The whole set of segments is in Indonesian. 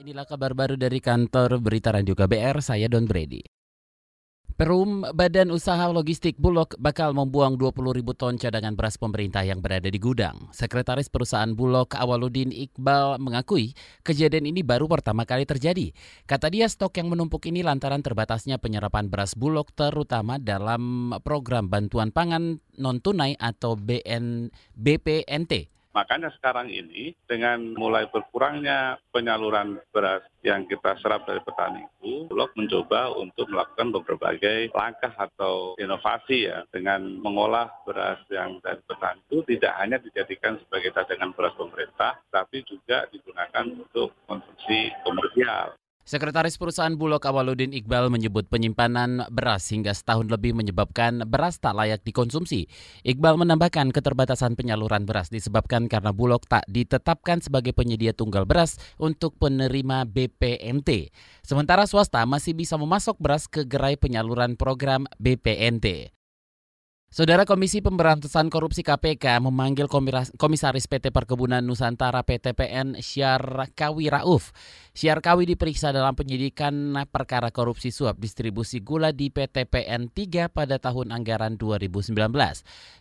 Inilah kabar baru dari kantor Berita Radio KBR, saya Don Brady. Perum Badan Usaha Logistik Bulog bakal membuang 20 ribu ton cadangan beras pemerintah yang berada di gudang. Sekretaris perusahaan Bulog Awaludin Iqbal mengakui kejadian ini baru pertama kali terjadi. Kata dia stok yang menumpuk ini lantaran terbatasnya penyerapan beras Bulog terutama dalam program bantuan pangan non tunai atau BN BPNT. Makanya sekarang ini dengan mulai berkurangnya penyaluran beras yang kita serap dari petani itu, Bulog mencoba untuk melakukan berbagai langkah atau inovasi ya dengan mengolah beras yang dari petani itu tidak hanya dijadikan sebagai cadangan beras pemerintah, tapi juga digunakan untuk konsumsi komersial. Sekretaris perusahaan Bulog Awaludin Iqbal menyebut penyimpanan beras hingga setahun lebih menyebabkan beras tak layak dikonsumsi. Iqbal menambahkan keterbatasan penyaluran beras disebabkan karena Bulog tak ditetapkan sebagai penyedia tunggal beras untuk penerima BPNT. Sementara swasta masih bisa memasok beras ke gerai penyaluran program BPNT. Saudara Komisi Pemberantasan Korupsi KPK memanggil Komisaris PT Perkebunan Nusantara PTPN Syarkawi Rauf. Syarkawi diperiksa dalam penyidikan perkara korupsi suap distribusi gula di PTPN 3 pada tahun anggaran 2019.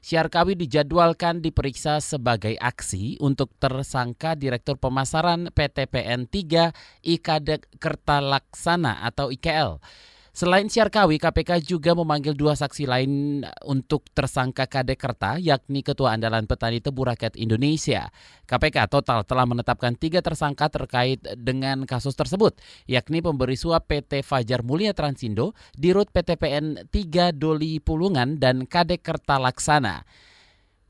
Syarkawi dijadwalkan diperiksa sebagai aksi untuk tersangka Direktur Pemasaran PTPN 3 Ikadek Kertalaksana atau IKL. Selain Syarkawi, KPK juga memanggil dua saksi lain untuk tersangka Kadekerta, yakni Ketua Andalan Petani Tebu Rakyat Indonesia. KPK total telah menetapkan tiga tersangka terkait dengan kasus tersebut, yakni pemberi suap PT Fajar Mulia Transindo, Dirut PTPN 3 Doli Pulungan, dan Kadekerta Laksana.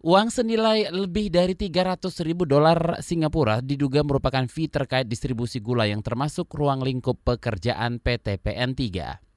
Uang senilai lebih dari 300 ribu dolar Singapura diduga merupakan fee terkait distribusi gula yang termasuk ruang lingkup pekerjaan PTPN 3.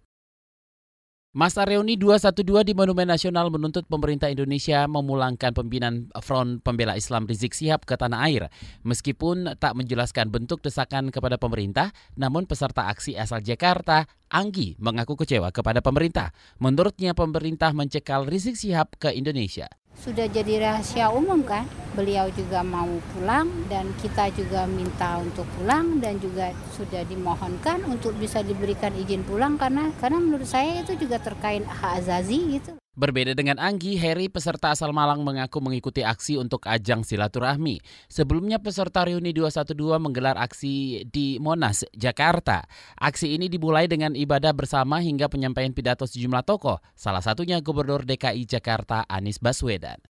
Masa reuni 212 di Monumen Nasional menuntut pemerintah Indonesia memulangkan pembinaan Front Pembela Islam Rizik Sihab ke tanah air. Meskipun tak menjelaskan bentuk desakan kepada pemerintah, namun peserta aksi asal Jakarta, Anggi, mengaku kecewa kepada pemerintah. Menurutnya pemerintah mencekal Rizik Sihab ke Indonesia sudah jadi rahasia umum kan. Beliau juga mau pulang dan kita juga minta untuk pulang dan juga sudah dimohonkan untuk bisa diberikan izin pulang karena karena menurut saya itu juga terkait hak azazi gitu. Berbeda dengan Anggi, Harry peserta asal Malang mengaku mengikuti aksi untuk ajang silaturahmi. Sebelumnya peserta reuni 212 menggelar aksi di Monas, Jakarta. Aksi ini dimulai dengan ibadah bersama hingga penyampaian pidato sejumlah tokoh, salah satunya Gubernur DKI Jakarta Anies Baswedan.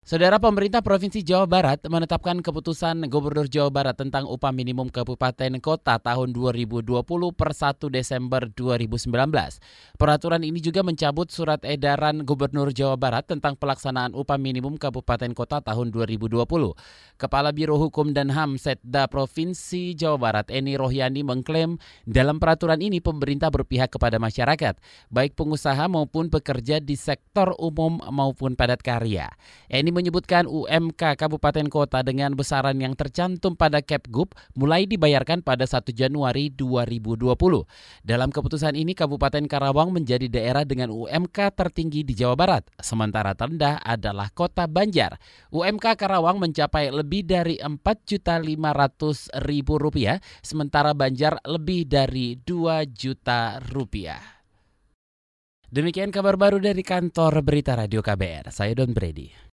Saudara pemerintah Provinsi Jawa Barat menetapkan keputusan Gubernur Jawa Barat tentang upah minimum kabupaten kota tahun 2020 per 1 Desember 2019. Peraturan ini juga mencabut surat edaran Gubernur Jawa Barat tentang pelaksanaan upah minimum kabupaten kota tahun 2020. Kepala Biro Hukum dan HAM Setda Provinsi Jawa Barat Eni Rohyani mengklaim dalam peraturan ini pemerintah berpihak kepada masyarakat, baik pengusaha maupun pekerja di sektor umum maupun padat karya. Eni ini menyebutkan UMK Kabupaten Kota dengan besaran yang tercantum pada Kepgub mulai dibayarkan pada 1 Januari 2020. Dalam keputusan ini Kabupaten Karawang menjadi daerah dengan UMK tertinggi di Jawa Barat, sementara terendah adalah Kota Banjar. UMK Karawang mencapai lebih dari 4.500.000 rupiah, sementara Banjar lebih dari 2 juta rupiah. Demikian kabar baru dari kantor Berita Radio KBR. Saya Don Brady.